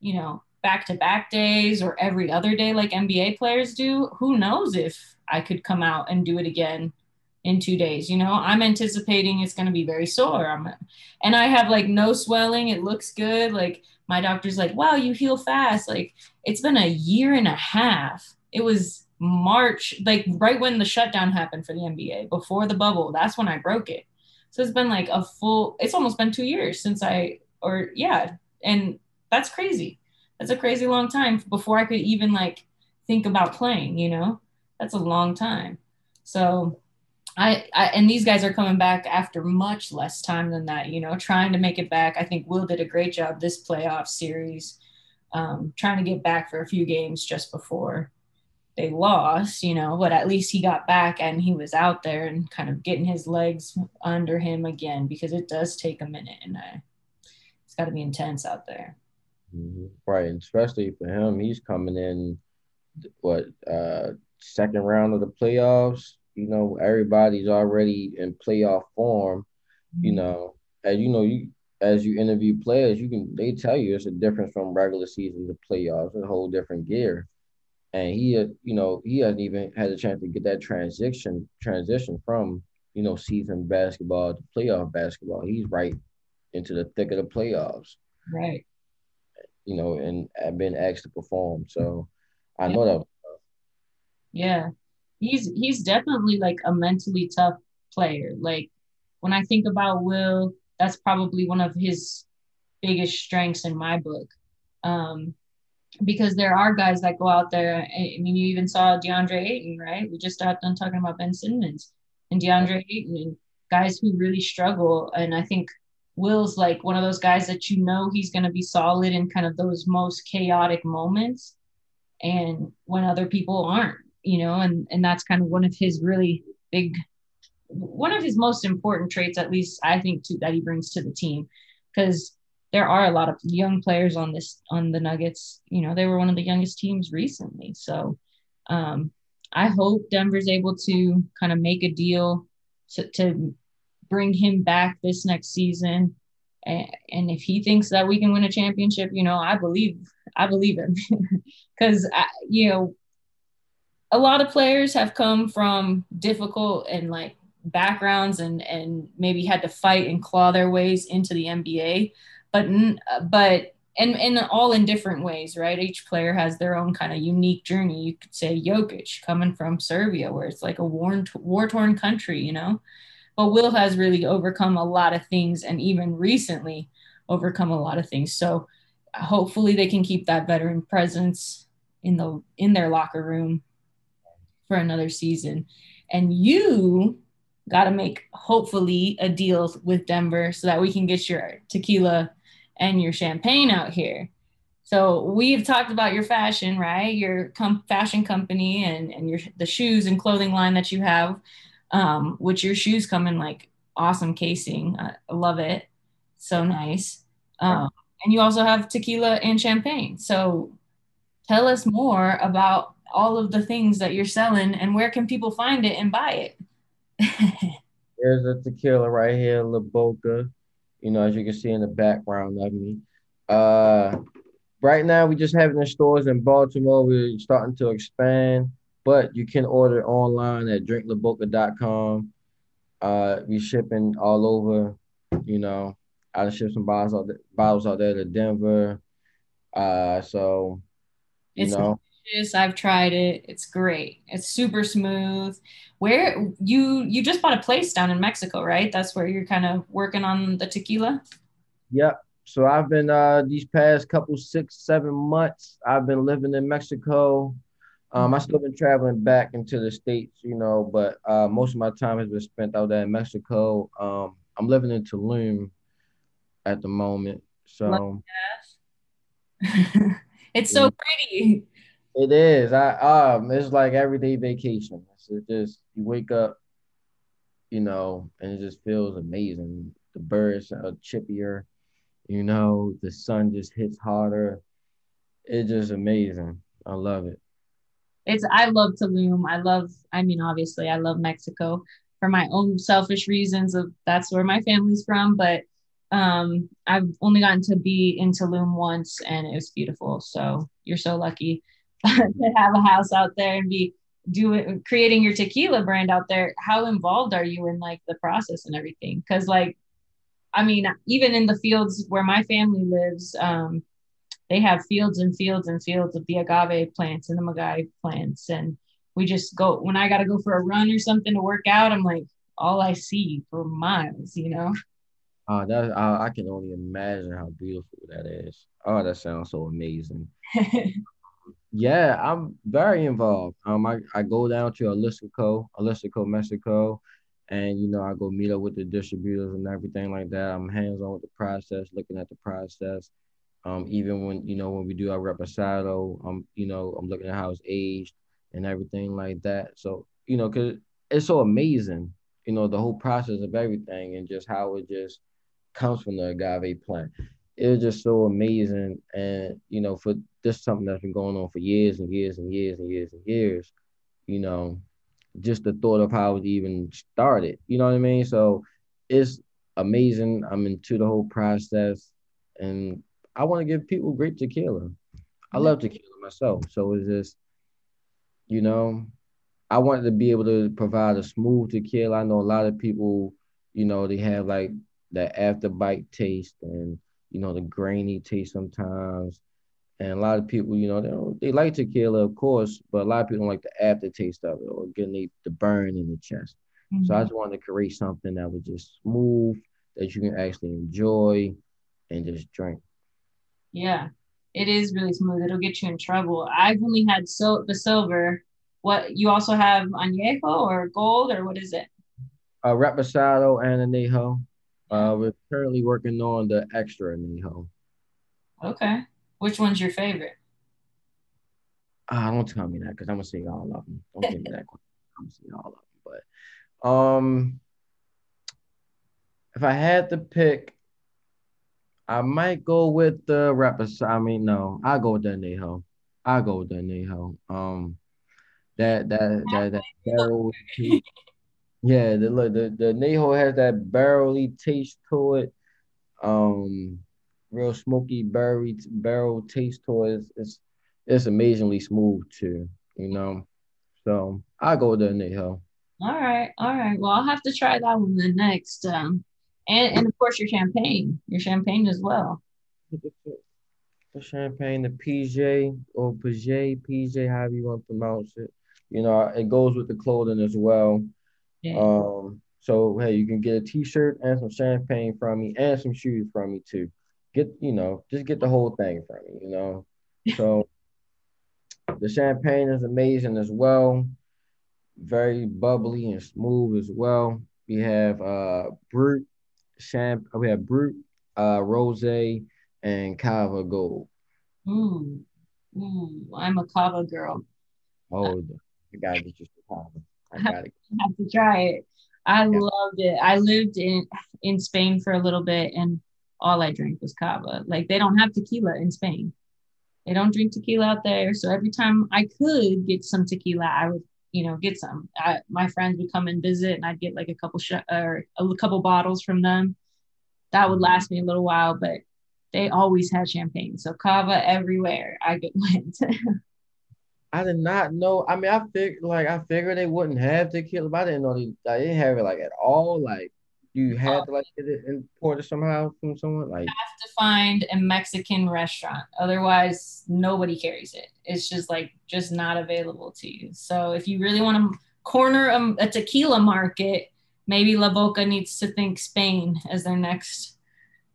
you know, back to back days or every other day like NBA players do, who knows if I could come out and do it again in two days. You know, I'm anticipating it's going to be very sore. I'm, and I have like no swelling. It looks good. Like my doctor's like, wow, you heal fast. Like it's been a year and a half. It was March, like right when the shutdown happened for the NBA, before the bubble. That's when I broke it. So it's been like a full, it's almost been two years since I, or yeah. And that's crazy. That's a crazy long time before I could even like think about playing, you know? That's a long time. So I, I and these guys are coming back after much less time than that, you know, trying to make it back. I think Will did a great job this playoff series, um, trying to get back for a few games just before they lost, you know, but at least he got back and he was out there and kind of getting his legs under him again because it does take a minute and uh, it's got to be intense out there. Mm-hmm. Right, and especially for him, he's coming in what uh second round of the playoffs. You know, everybody's already in playoff form. Mm-hmm. You know, as you know, you as you interview players, you can they tell you it's a difference from regular season to playoffs, a whole different gear and he had, you know, he hasn't even had a chance to get that transition transition from, you know, season basketball to playoff basketball. He's right into the thick of the playoffs. Right. You know, and I've been asked to perform. So I yeah. know that. Yeah. He's he's definitely like a mentally tough player. Like when I think about Will, that's probably one of his biggest strengths in my book. Um, because there are guys that go out there. I mean, you even saw DeAndre Ayton, right? We just got done talking about Ben Simmons and DeAndre Ayton and guys who really struggle. And I think Will's like one of those guys that you know he's going to be solid in kind of those most chaotic moments and when other people aren't, you know, and, and that's kind of one of his really big, one of his most important traits, at least I think, to, that he brings to the team. Because there are a lot of young players on this on the Nuggets. You know, they were one of the youngest teams recently. So um, I hope Denver's able to kind of make a deal to, to bring him back this next season. And, if he thinks that we can win a championship, you know, I believe I believe him because you know a lot of players have come from difficult and like backgrounds and and maybe had to fight and claw their ways into the NBA but but and and all in different ways, right? Each player has their own kind of unique journey. You could say Jokic coming from Serbia, where it's like a war war torn country, you know. But Will has really overcome a lot of things, and even recently overcome a lot of things. So hopefully they can keep that veteran presence in the in their locker room for another season. And you got to make hopefully a deal with Denver so that we can get your tequila and your champagne out here. So we've talked about your fashion, right? Your com- fashion company and, and your the shoes and clothing line that you have, um, which your shoes come in like awesome casing. I love it. So nice. Um, and you also have tequila and champagne. So tell us more about all of the things that you're selling and where can people find it and buy it? There's a tequila right here, La Boca you know, as you can see in the background of me. Uh, right now, we just have it in stores in Baltimore. We're starting to expand, but you can order online at drinklaboca.com. Uh, we shipping all over, you know. I ship some bottles out, there, bottles out there to Denver. Uh, so, you it's know. Delicious. I've tried it. It's great. It's super smooth where you you just bought a place down in Mexico, right? That's where you're kind of working on the tequila. Yep. So I've been uh these past couple six seven months. I've been living in Mexico. Um, I still been traveling back into the states, you know, but uh, most of my time has been spent out there in Mexico. Um, I'm living in Tulum at the moment, so it's so pretty. It is. I um, it's like everyday vacation. It just you wake up, you know, and it just feels amazing. The birds are chippier, you know, the sun just hits harder. It's just amazing. I love it. It's I love Tulum. I love, I mean, obviously I love Mexico for my own selfish reasons of that's where my family's from, but um I've only gotten to be in Tulum once and it was beautiful. So you're so lucky to have a house out there and be doing creating your tequila brand out there how involved are you in like the process and everything because like i mean even in the fields where my family lives um they have fields and fields and fields of the agave plants and the maguey plants and we just go when i gotta go for a run or something to work out i'm like all i see for miles you know uh, that I, I can only imagine how beautiful that is. Oh, that sounds so amazing. Yeah, I'm very involved. Um, I, I go down to Jalisco, Jalisco, Mexico, and you know I go meet up with the distributors and everything like that. I'm hands on with the process, looking at the process. Um, even when you know when we do our reposado, I'm you know I'm looking at how it's aged and everything like that. So you know, cause it's so amazing, you know, the whole process of everything and just how it just comes from the agave plant. It was just so amazing, and you know, for this something that's been going on for years and years and years and years and years, you know, just the thought of how it even started. You know what I mean? So it's amazing. I'm into the whole process, and I want to give people great tequila. I love tequila myself, so it's just, you know, I wanted to be able to provide a smooth tequila. I know a lot of people, you know, they have like that after bite taste and you know the grainy taste sometimes. And a lot of people, you know, they don't, they like tequila, of course, but a lot of people don't like the aftertaste of it or getting the, the burn in the chest. Mm-hmm. So I just wanted to create something that was just smooth that you can actually enjoy and just drink. Yeah, it is really smooth. It'll get you in trouble. I've only had so the silver. What you also have añejo or gold or what is it? A uh, reposado and añejo. Uh, we're currently working on the extra añejo. Okay. Which one's your favorite? Uh, don't tell me that because I'm gonna say all of them. Don't give me that question. I'm gonna say all of them. But um, if I had to pick, I might go with the rappers. I mean, no, I go with the añejo. I go with the añejo. Um, that that that that barrel. yeah, the look the the añejo has that barrely taste to it. Um, real smoky berry barrel taste to it. It's, it's, it's amazingly smooth too, you know. So I go with the añejo. All right, all right. Well, I'll have to try that one the next. Um, and and of course your champagne, your champagne as well. The champagne, the PJ or PJ, PJ, however you want to pronounce it. You know, it goes with the clothing as well. Yeah. Um, so hey, you can get a t-shirt and some champagne from me and some shoes from me too get you know just get the whole thing from me you know so the champagne is amazing as well very bubbly and smooth as well we have uh brut champ we have brut uh rose and cava gold Ooh, I'm a cava girl. Oh, I gotta get you some cava. I gotta I have to try it. I yeah. loved it. I lived in in Spain for a little bit, and all I drank was cava. Like they don't have tequila in Spain. They don't drink tequila out there. So every time I could get some tequila, I would, you know, get some. I, my friends would come and visit, and I'd get like a couple sh- or a couple bottles from them. That would last me a little while, but they always had champagne. So cava everywhere I get went. I did not know. I mean, I figured like I figured they wouldn't have tequila, but I didn't know they, didn't have it like at all. Like you had to like get it imported somehow from someone like you have to find a mexican restaurant otherwise nobody carries it. It's just like just not available to you. So if you really want to corner a, a tequila market maybe la boca needs to think spain as their next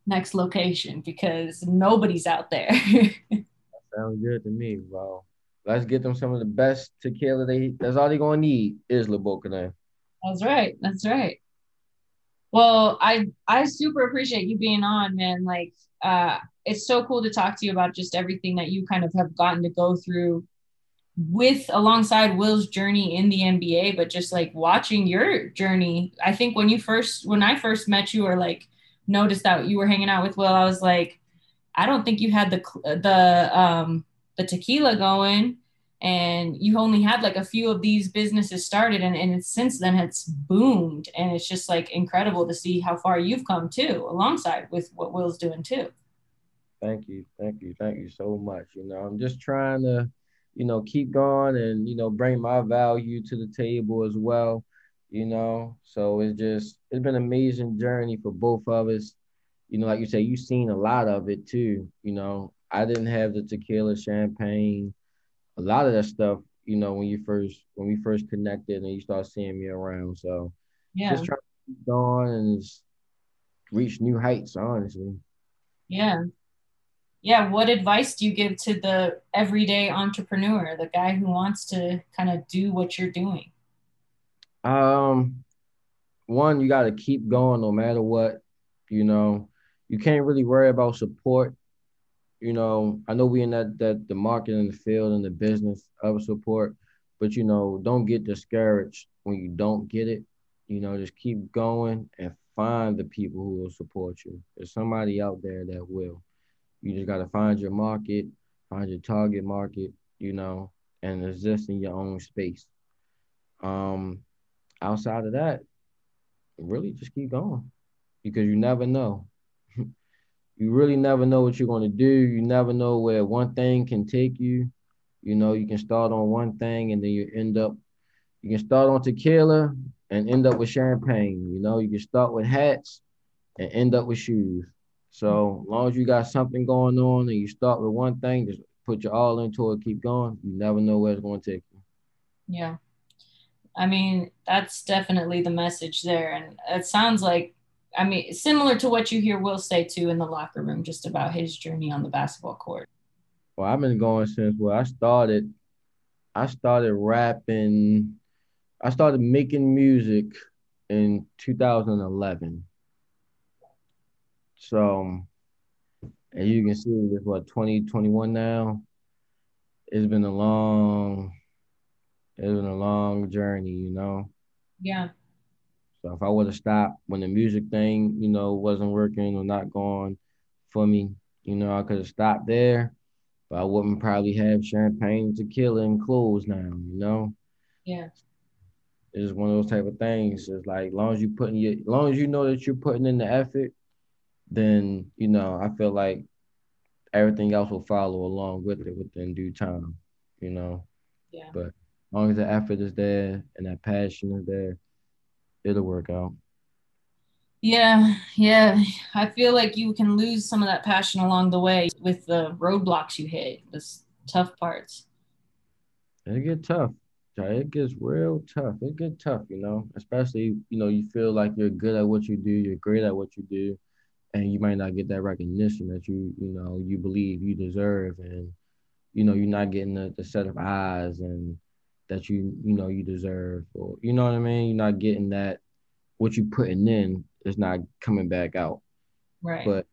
next location because nobody's out there. Sounds good to me bro. Let's get them some of the best tequila they that's all they're gonna need is la boca then. That's right that's right well, I I super appreciate you being on, man. Like, uh, it's so cool to talk to you about just everything that you kind of have gotten to go through with alongside Will's journey in the NBA, but just like watching your journey. I think when you first when I first met you or like noticed that you were hanging out with Will, I was like, I don't think you had the the um the tequila going and you only had like a few of these businesses started and, and since then it's boomed. And it's just like incredible to see how far you've come too alongside with what will's doing too. Thank you. Thank you. Thank you so much. You know i'm just trying to you know keep going and you know bring my value to the table as well you know? So it's just it's been an amazing journey for both of us. You know like you say you've seen a lot of it too you know? I didn't have the tequila champagne a lot of that stuff, you know, when you first when we first connected and you start seeing me around. So yeah, just trying to keep going and reach new heights, honestly. Yeah. Yeah. What advice do you give to the everyday entrepreneur, the guy who wants to kind of do what you're doing? Um, one, you got to keep going no matter what. You know, you can't really worry about support. You know, I know we in that that the market and the field and the business of support, but you know, don't get discouraged when you don't get it. You know, just keep going and find the people who will support you. There's somebody out there that will. You just got to find your market, find your target market, you know, and exist in your own space. Um, outside of that, really just keep going because you never know. You really never know what you're going to do. You never know where one thing can take you. You know, you can start on one thing and then you end up, you can start on tequila and end up with champagne. You know, you can start with hats and end up with shoes. So as long as you got something going on and you start with one thing, just put your all into it, keep going. You never know where it's going to take you. Yeah. I mean, that's definitely the message there. And it sounds like, I mean, similar to what you hear Will say too in the locker room, just about his journey on the basketball court. Well, I've been going since well, I started I started rapping, I started making music in 2011. So as you can see it's what 2021 now. It's been a long it's been a long journey, you know. Yeah. So if I would have stopped when the music thing, you know, wasn't working or not going for me, you know, I could have stopped there, but I wouldn't probably have champagne, tequila, and clothes now, you know. Yeah. It's one of those type of things. It's like, as long as you putting your, long as you know that you're putting in the effort, then you know I feel like everything else will follow along with it within due time. You know. Yeah. But as long as the effort is there and that passion is there, it'll work out. Yeah, yeah. I feel like you can lose some of that passion along the way with the roadblocks you hit, the tough parts. It get tough. It gets real tough. It get tough, you know. Especially, you know, you feel like you're good at what you do, you're great at what you do, and you might not get that recognition that you, you know, you believe you deserve, and you know, you're not getting the, the set of eyes and that you you know you deserve or you know what I mean? You're not getting that what you putting in is not coming back out. Right. But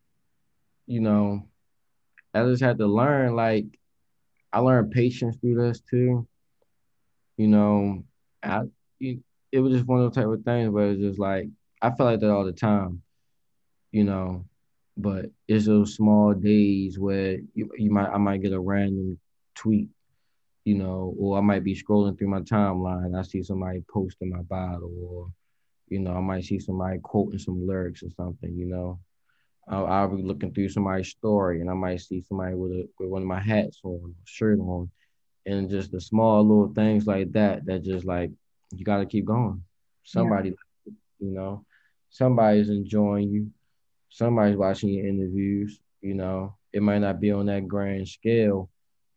you know, I just had to learn like I learned patience through this too. You know, I it was just one of those type of things where it's just like I feel like that all the time, you know. But it's those small days where you, you might I might get a random tweet you know, or I might be scrolling through my timeline. I see somebody posting my bottle, or you know, I might see somebody quoting some lyrics or something. You know, I'll, I'll be looking through somebody's story, and I might see somebody with a with one of my hats on, shirt on, and just the small little things like that. That just like you got to keep going. Somebody, yeah. you know, somebody's enjoying you. Somebody's watching your interviews. You know, it might not be on that grand scale,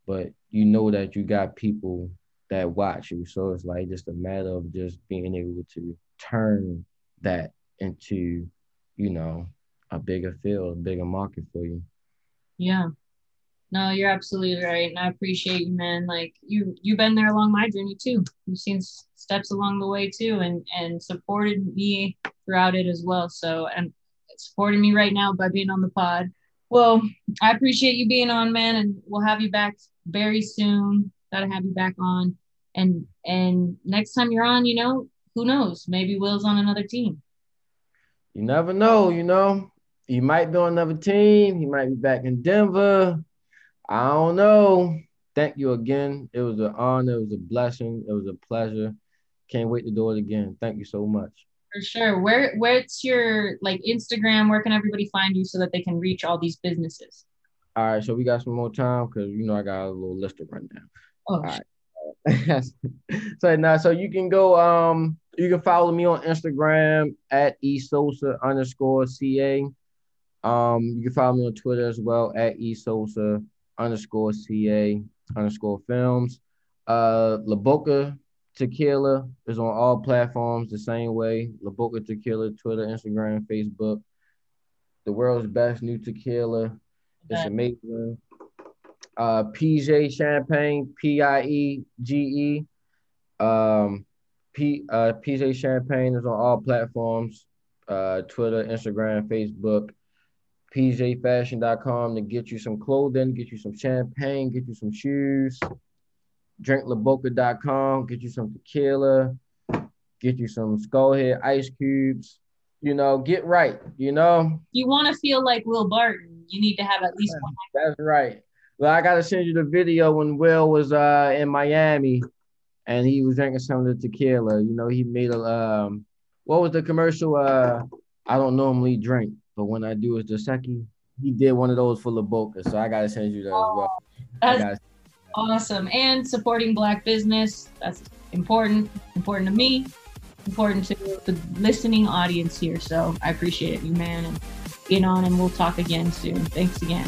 but you know that you got people that watch you. So it's like just a matter of just being able to turn that into, you know, a bigger field, a bigger market for you. Yeah. No, you're absolutely right. And I appreciate you, man. Like you you've been there along my journey too. You've seen steps along the way too and and supported me throughout it as well. So and supporting me right now by being on the pod. Well, I appreciate you being on, man, and we'll have you back very soon. Gotta have you back on. And and next time you're on, you know, who knows? Maybe Will's on another team. You never know, you know. He might be on another team. He might be back in Denver. I don't know. Thank you again. It was an honor. It was a blessing. It was a pleasure. Can't wait to do it again. Thank you so much. For sure. Where where's your like Instagram? Where can everybody find you so that they can reach all these businesses? All right, so we got some more time because you know I got a little list to run down. Oh, All right. so now, so you can go. Um, you can follow me on Instagram at esosa underscore ca. Um, you can follow me on Twitter as well at esosa underscore ca underscore films. Uh, La Boca Tequila is on all platforms the same way. La Boca Tequila, Twitter, Instagram, Facebook. The world's best new tequila it's amazing. Uh, PJ Champagne, P I E G E. Um, P uh PJ Champagne is on all platforms, uh Twitter, Instagram, Facebook, pjfashion.com to get you some clothing, get you some champagne, get you some shoes. Drinklaboca.com, get you some tequila, get you some skullhead ice cubes. You know, get right. You know, You want to feel like Will Barton, you need to have at least one. that's right. Well, I gotta send you the video when Will was uh in Miami and he was drinking some of the tequila. You know, he made a um what was the commercial? Uh I don't normally drink, but when I do it's the second. He did one of those for La Boca, so I gotta send you that as well. Awesome. And supporting Black business, that's important, important to me, important to the listening audience here. So I appreciate you, man, and being on, and we'll talk again soon. Thanks again.